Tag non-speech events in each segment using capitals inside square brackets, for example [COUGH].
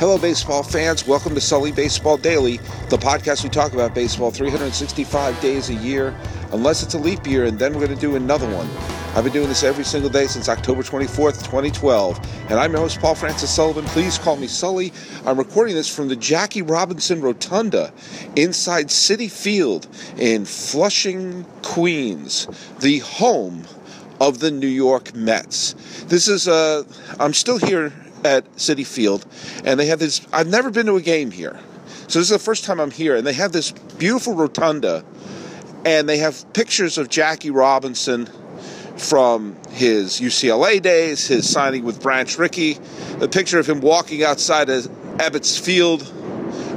Hello, baseball fans. Welcome to Sully Baseball Daily, the podcast we talk about baseball 365 days a year, unless it's a leap year, and then we're going to do another one. I've been doing this every single day since October 24th, 2012, and I'm your host, Paul Francis Sullivan. Please call me Sully. I'm recording this from the Jackie Robinson Rotunda inside Citi Field in Flushing, Queens, the home of the New York Mets. This is, uh, I'm still here at Citi Field, and they have this. I've never been to a game here, so this is the first time I'm here, and they have this beautiful rotunda, and they have pictures of Jackie Robinson from his UCLA days, his signing with Branch Rickey, a picture of him walking outside of Ebbets Field,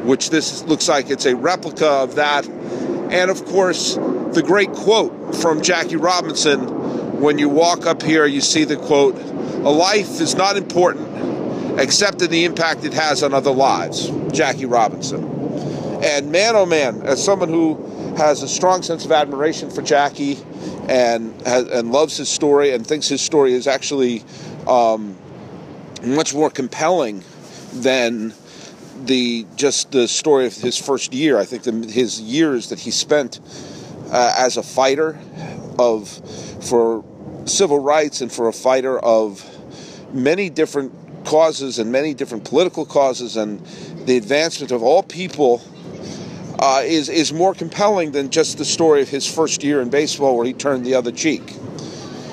which this looks like it's a replica of that, and of course the great quote from Jackie Robinson. When you walk up here, you see the quote, "A life is not important except in the impact it has on other lives. Jackie Robinson. And man, oh man, as someone who has a strong sense of admiration for Jackie and and loves his story and thinks his story is actually um, much more compelling than the just the story of his first year. I think the, his years that he spent uh, as a fighter of for civil rights and for a fighter of many different causes and many different political causes and the advancement of all people uh, is, is more compelling than just the story of his first year in baseball where he turned the other cheek.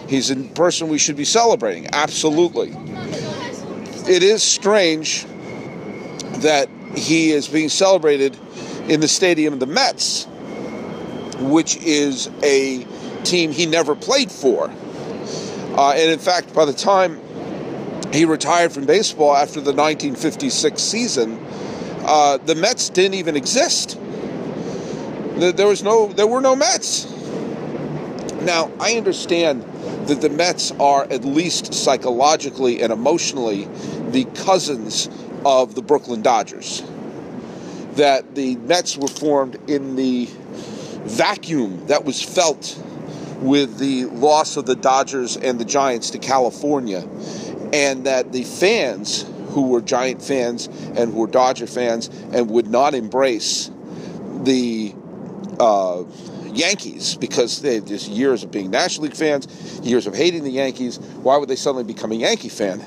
He's a person we should be celebrating, absolutely. It is strange that he is being celebrated in the stadium of the Mets, which is a team he never played for. Uh, and in fact, by the time he retired from baseball after the 1956 season. Uh, the Mets didn't even exist. There was no, there were no Mets. Now I understand that the Mets are at least psychologically and emotionally the cousins of the Brooklyn Dodgers. That the Mets were formed in the vacuum that was felt with the loss of the Dodgers and the Giants to California and that the fans who were Giant fans and who were Dodger fans and would not embrace the uh, Yankees because they just years of being National League fans, years of hating the Yankees. Why would they suddenly become a Yankee fan?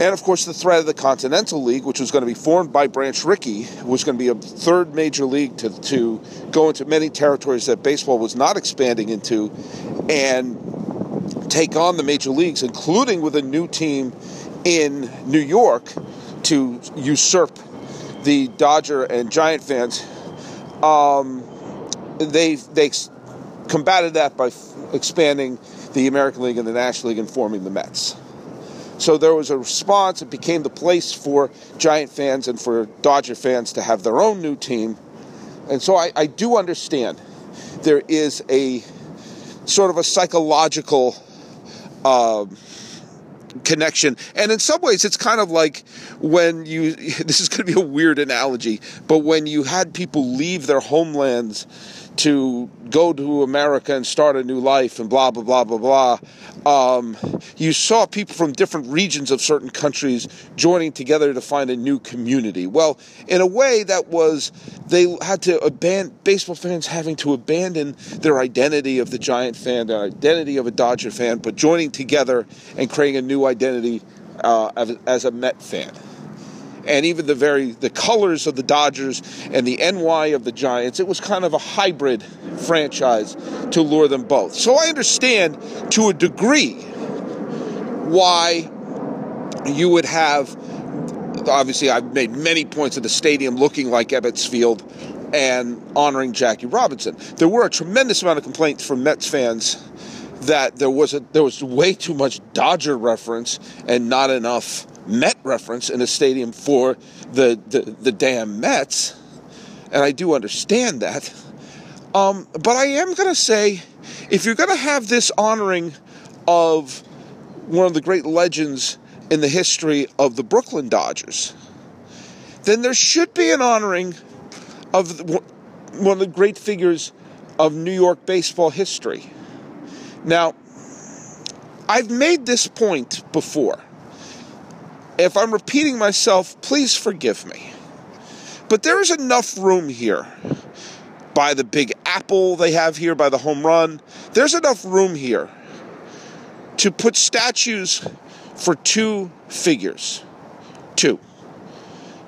And of course, the threat of the Continental League, which was going to be formed by Branch Rickey, was going to be a third major league to, to go into many territories that baseball was not expanding into. And take on the major leagues, including with a new team in New York to usurp the Dodger and Giant fans. Um, they they combated that by expanding the American League and the National League and forming the Mets. So there was a response. It became the place for Giant fans and for Dodger fans to have their own new team. And so I, I do understand there is a sort of a psychological uh, connection. And in some ways, it's kind of like when you, [LAUGHS] this is going to be a weird analogy, but when you had people leave their homelands to go to America and start a new life and blah, blah, blah, blah, blah. Um, you saw people from different regions of certain countries joining together to find a new community. Well, in a way, that was they had to abandon, baseball fans having to abandon their identity of the Giant fan, their identity of a Dodger fan, but joining together and creating a new identity uh, as, as a Met fan and even the very the colors of the Dodgers and the NY of the Giants. It was kind of a hybrid franchise to lure them both. So I understand to a degree why you would have obviously I've made many points of the stadium looking like Ebbets Field and honoring Jackie Robinson. There were a tremendous amount of complaints from Mets fans that there was a, there was way too much Dodger reference and not enough Met reference in a stadium for the, the, the damn Mets, and I do understand that. Um, but I am going to say, if you're going to have this honoring of one of the great legends in the history of the Brooklyn Dodgers, then there should be an honoring of one of the great figures of New York baseball history. Now, I've made this point before If I'm repeating myself, please forgive me. But there is enough room here by the big apple they have here, by the home run. There's enough room here to put statues for two figures. Two.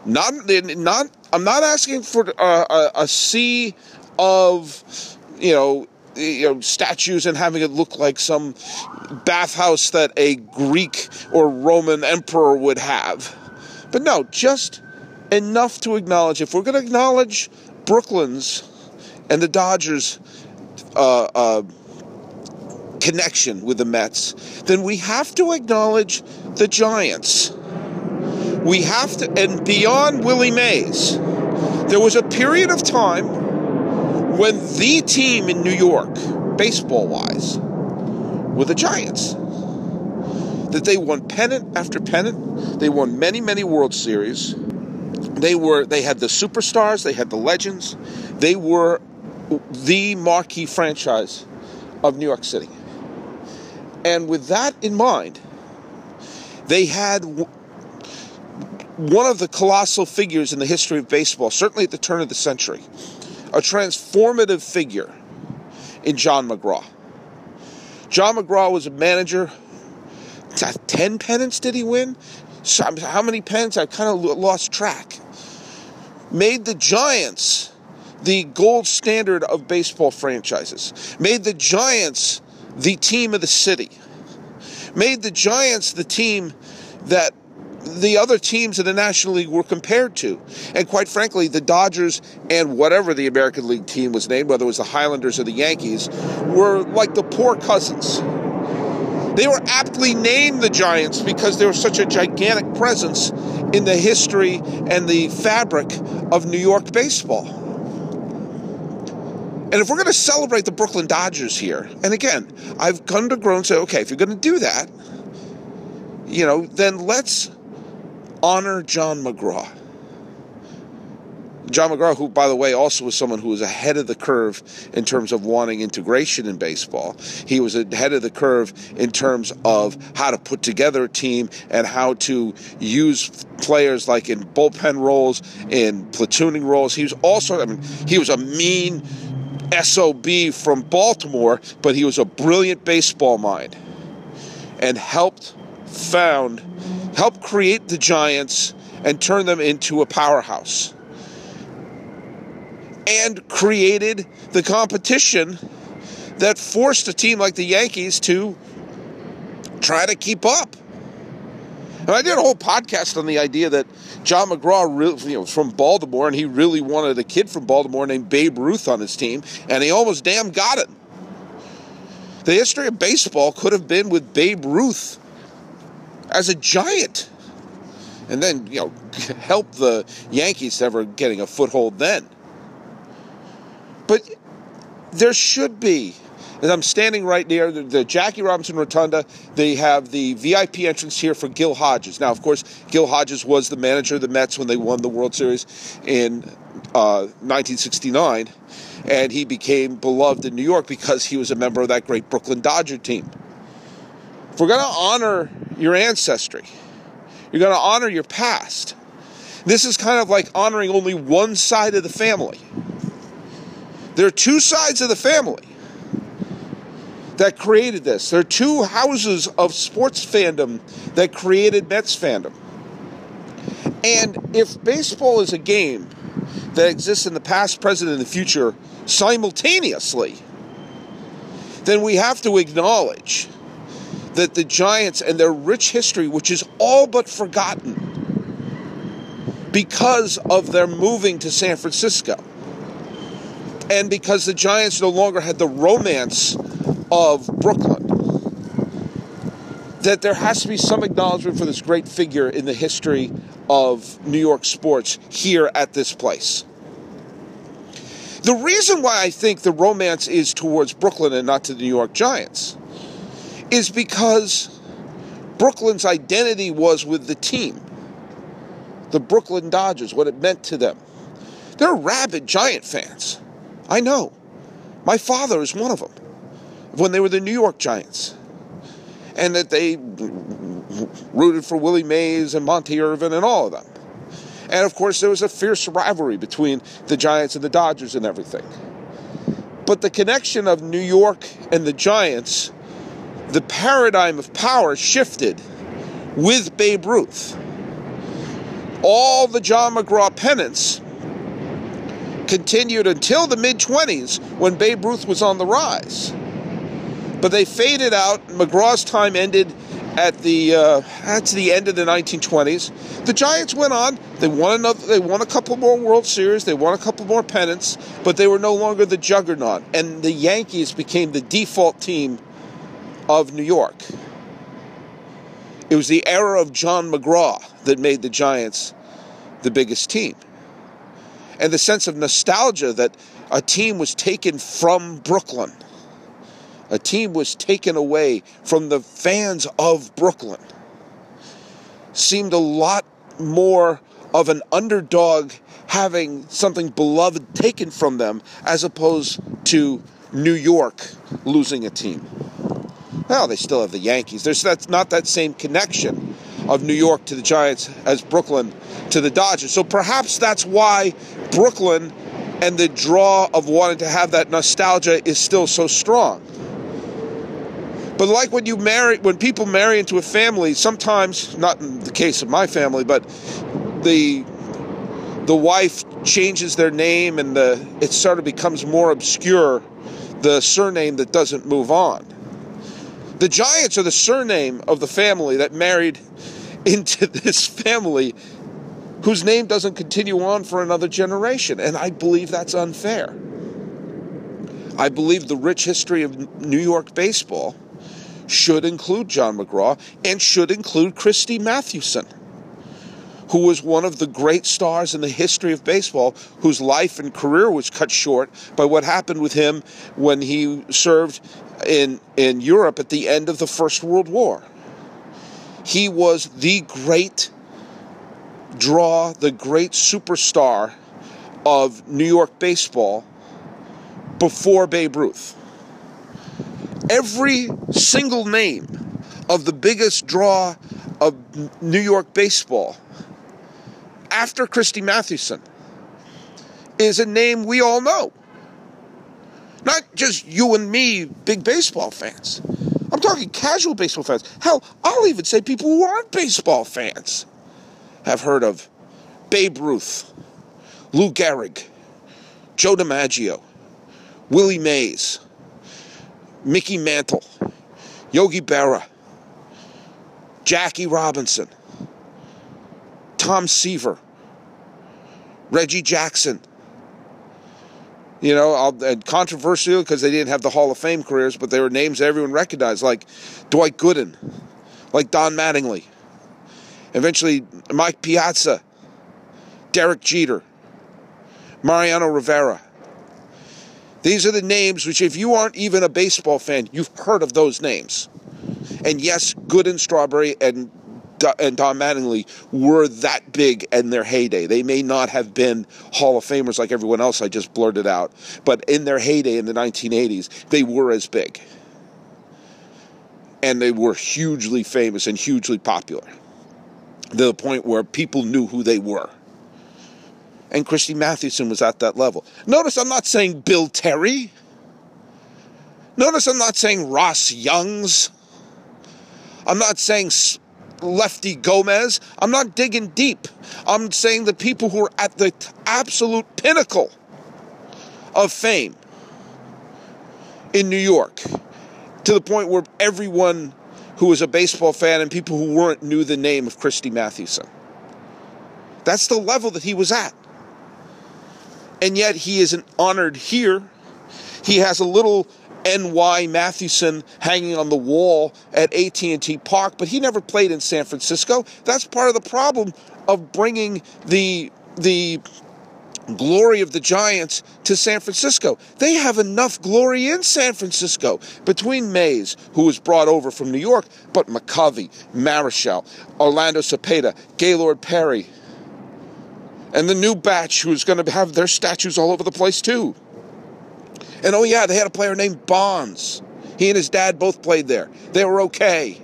Not, not. I'm not asking for a, a, a sea of, you know, you know, statues and having it look like some bathhouse that a Greek or Roman emperor would have. But no, just enough to acknowledge. If we're going to acknowledge Brooklyn's and the Dodgers' uh, uh, connection with the Mets, then we have to acknowledge the Giants. We have to, and beyond Willie Mays, there was a period of time when the team in New York, baseball wise, were the Giants. That they won pennant after pennant, they won many, many World Series. They were they had the superstars, they had the legends, they were the marquee franchise of New York City. And with that in mind, they had one of the colossal figures in the history of baseball, certainly at the turn of the century, a transformative figure in John McGraw. John McGraw was a manager. 10 pennants did he win? How many pennants? I kind of lost track. Made the Giants the gold standard of baseball franchises. Made the Giants the team of the city. Made the Giants the team that the other teams in the National League were compared to. And quite frankly, the Dodgers and whatever the American League team was named, whether it was the Highlanders or the Yankees, were like the poor cousins. They were aptly named the Giants because they were such a gigantic presence in the history and the fabric of New York baseball. And if we're going to celebrate the Brooklyn Dodgers here, and again, I've come to say, okay, if you're going to do that, you know, then let's honor John McGraw. John McGraw, who, by the way, also was someone who was ahead of the curve in terms of wanting integration in baseball. He was ahead of the curve in terms of how to put together a team and how to use players like in bullpen roles, in platooning roles. He was also, I mean, he was a mean SOB from Baltimore, but he was a brilliant baseball mind and helped found, helped create the Giants and turn them into a powerhouse. And created the competition that forced a team like the Yankees to try to keep up. And I did a whole podcast on the idea that John McGraw really, you know, from Baltimore, and he really wanted a kid from Baltimore named Babe Ruth on his team, and he almost damn got it. The history of baseball could have been with Babe Ruth as a giant, and then you know [LAUGHS] help the Yankees ever getting a foothold then. But there should be and I'm standing right near the, the, Jackie Robinson Rotunda. They have the VIP entrance here for Gil Hodges. Now, of course, Gil Hodges was the manager of the Mets when they won the World Series in uh, 1969, and he became beloved in New York because he was a member of that great Brooklyn Dodger team. If we're going to honor your ancestry, you're going to honor your past. This is kind of like honoring only one side of the family. There are two sides of the family that created this. There are two houses of sports fandom that created Mets fandom. And if baseball is a game that exists in the past, present, and the future simultaneously, then we have to acknowledge that the Giants and their rich history, which is all but forgotten because of their moving to San Francisco, and because the Giants no longer had the romance of Brooklyn, that there has to be some acknowledgement for this great figure in the history of New York sports here at this place. The reason why I think the romance is towards Brooklyn and not to the New York Giants is because Brooklyn's identity was with the team, the Brooklyn Dodgers, what it meant to them. They're rabid Giant fans. I know. My father is one of them when they were the New York Giants. And that they rooted for Willie Mays and Monte Irvin and all of them. And of course, there was a fierce rivalry between the Giants and the Dodgers and everything. But the connection of New York and the Giants, the paradigm of power shifted with Babe Ruth. All the John McGraw pennants continued until the mid 20s when Babe Ruth was on the rise. But they faded out. McGraw's time ended at the uh, that's the end of the 1920s. The Giants went on. They won another. They won a couple more World Series. They won a couple more pennants, but they were no longer the juggernaut. And the Yankees became the default team of New York. It was the era of John McGraw that made the Giants the biggest team. And the sense of nostalgia that a team was taken from Brooklyn a team was taken away from the fans of Brooklyn. Seemed a lot more of an underdog having something beloved taken from them as opposed to New York losing a team. Well, they still have the Yankees. There's that's not that same connection of New York to the Giants as Brooklyn to the Dodgers. So perhaps that's why Brooklyn and the draw of wanting to have that nostalgia is still so strong. But like when you marry, when people marry into a family, sometimes, not in the case of my family, but the the wife changes their name and the it sort of becomes more obscure, the surname that doesn't move on. The Giants are the surname of the family that married [LAUGHS] into this family whose name doesn't continue on for another generation. And I believe that's unfair. I believe the rich history of New York baseball should include John McGraw and should include Christy Mathewson, who was one of the great stars in the history of baseball, whose life and career was cut short by what happened with him when he served in, in Europe at the end of the First World War. He was the great draw, the great superstar of New York baseball before Babe Ruth every single name of the biggest draw of New York baseball after Christy Mathewson is a name we all know. Not just you and me, big baseball fans. I'm talking casual baseball fans. Hell, I'll even say people who aren't baseball fans have heard of Babe Ruth, Lou Gehrig, Joe DiMaggio, Willie Mays, Mickey Mantle, Yogi Berra, Jackie Robinson, Tom Seaver, Reggie Jackson. You know, controversial because they didn't have the Hall of Fame careers, but they were names everyone recognized, like Dwight Gooden, like Don Mattingly, eventually Mike Piazza, Derek Jeter, Mariano Rivera. These are the names which, if you aren't even a baseball fan, you've heard of those names. And yes, Gooden Strawberry and and Don Mattingly were that big in their heyday. They may not have been Hall of Famers like everyone else I just blurted out, but in their heyday in the 1980s, they were as big. And they were hugely famous and hugely popular. To the point where people knew who they were and Christy Mathewson was at that level. Notice I'm not saying Bill Terry. Notice I'm not saying Ross Youngs. I'm not saying Lefty Gomez. I'm not digging deep. I'm saying the people who are at the absolute pinnacle of fame in New York to the point where everyone who was a baseball fan and people who weren't knew the name of Christy Mathewson. That's the level that he was at and yet he isn't honored here. He has a little NY Mathewson hanging on the wall at AT&T Park, but he never played in San Francisco. That's part of the problem of bringing the the glory of the Giants to San Francisco. They have enough glory in San Francisco between Mays, who was brought over from New York, but McCovey, Marichal, Orlando Cepeda, Gaylord Perry, and the new batch who's going to have their statues all over the place too. And oh yeah, they had a player named Bonds. He and his dad both played there. They were okay.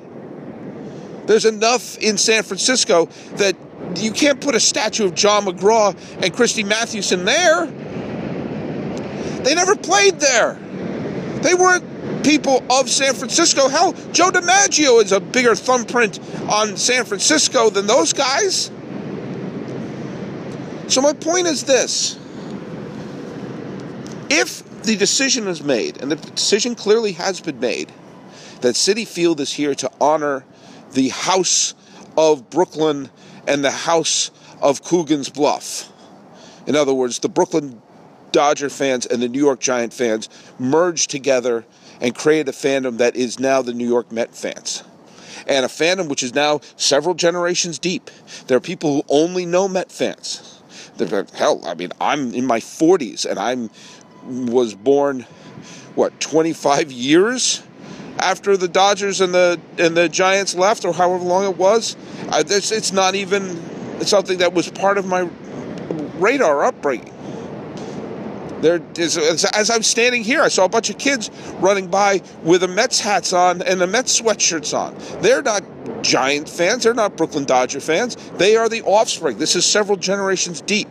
There's enough in San Francisco that you can't put a statue of John McGraw and Christy Mathewson there. They never played there. They weren't people of San Francisco. Hell, Joe DiMaggio is a bigger thumbprint on San Francisco than those guys. So, my point is this if the decision is made, and the decision clearly has been made, that Citi Field is here to honor the House of Brooklyn and the House of Coogan's Bluff. In other words, the Brooklyn Dodger fans and the New York Giant fans merged together and created a fandom that is now the New York Met fans. And a fandom which is now several generations deep. There are people who only know Met fans. Hell, I mean, I'm in my 40s and I'm was born what 25 years after the Dodgers and the and the Giants left, or however long it was. I, it's, it's not even something that was part of my radar upbringing. There is, as I'm standing here, I saw a bunch of kids running by with the Mets hats on and the Mets sweatshirts on. They're not Giant fans. They're not Brooklyn Dodger fans. They are the offspring. This is several generations deep.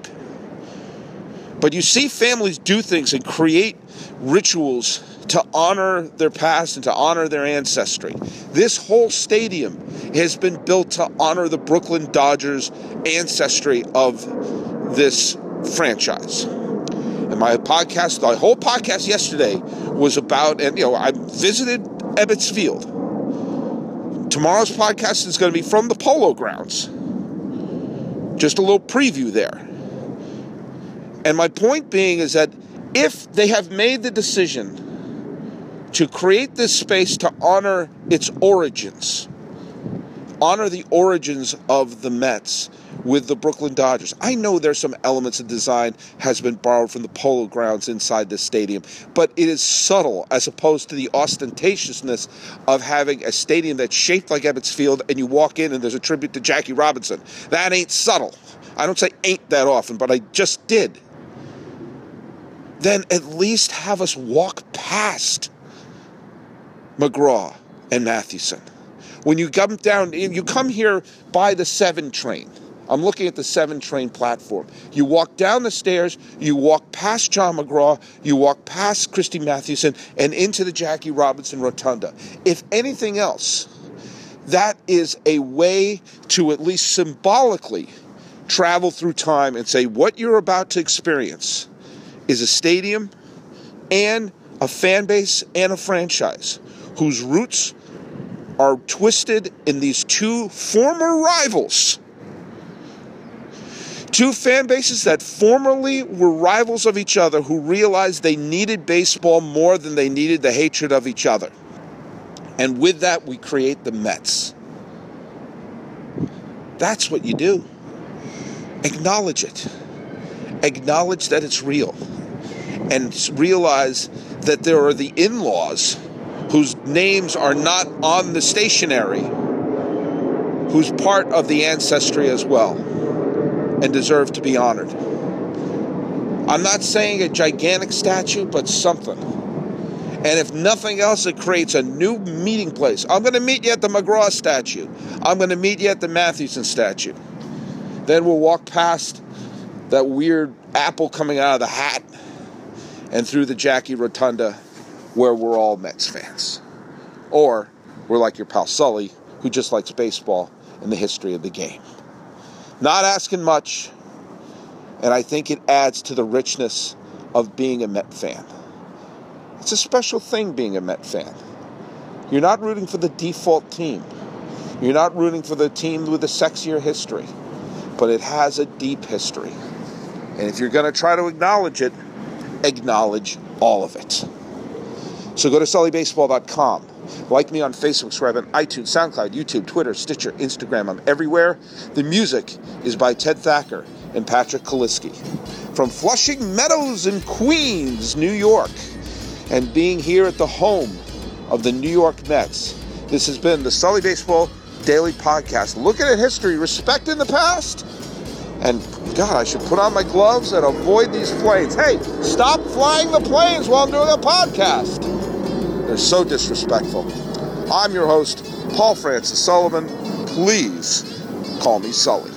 But you see families do things and create rituals to honor their past and to honor their ancestry. This whole stadium has been built to honor the Brooklyn Dodgers ancestry of this franchise. And my podcast, the whole podcast yesterday was about, and you know, I visited Ebbets Field. Tomorrow's podcast is going to be from the Polo Grounds. Just a little preview there. And my point being is that if they have made the decision to create this space to honor its origins, honor the origins of the Mets with the Brooklyn Dodgers. I know there's some elements of design has been borrowed from the polo grounds inside the stadium, but it is subtle as opposed to the ostentatiousness of having a stadium that's shaped like Ebbets Field and you walk in and there's a tribute to Jackie Robinson. That ain't subtle. I don't say ain't that often, but I just did. Then at least have us walk past McGraw and Mathewson. When you come down, you come here by the 7 train. I'm looking at the 7 train platform. You walk down the stairs, you walk past John McGraw, you walk past Christy Mathewson, and into the Jackie Robinson Rotunda. If anything else, that is a way to at least symbolically travel through time and say what you're about to experience is a stadium and a fan base and a franchise whose roots are twisted in these two former rivals. Two fan bases that formerly were rivals of each other who realized they needed baseball more than they needed the hatred of each other. And with that, we create the Mets. That's what you do. Acknowledge it. Acknowledge that it's real. And realize that there are the in laws whose names are not on the stationery, who's part of the ancestry as well and deserve to be honored. I'm not saying a gigantic statue, but something. And if nothing else, it creates a new meeting place. I'm going to meet you at the McGraw statue. I'm going to meet you at the Mathewson statue. Then we'll walk past that weird apple coming out of the hat and through the Jackie Rotunda where we're all Mets fans. Or we're like your pal Sully, who just likes baseball and the history of the game. Not asking much, and I think it adds to the richness of being a Met fan. It's a special thing being a Met fan. You're not rooting for the default team. You're not rooting for the team with a sexier history, but it has a deep history. And if you're going to try to acknowledge it, acknowledge all of it. So go to sullybaseball.com. Like me on Facebook, subscribe on iTunes, SoundCloud, YouTube, Twitter, Stitcher, Instagram. I'm everywhere. The music is by Ted Thacker and Patrick Kaliski. From Flushing Meadows in Queens, New York, and being here at the home of the New York Mets, this has been the Sully Baseball Daily Podcast. Looking at history, respecting the past, and God, I should put on my gloves and avoid these planes. Hey, stop flying the planes while I'm doing a podcast. They're so disrespectful. I'm your host, Paul Francis Sullivan. please call me Sully.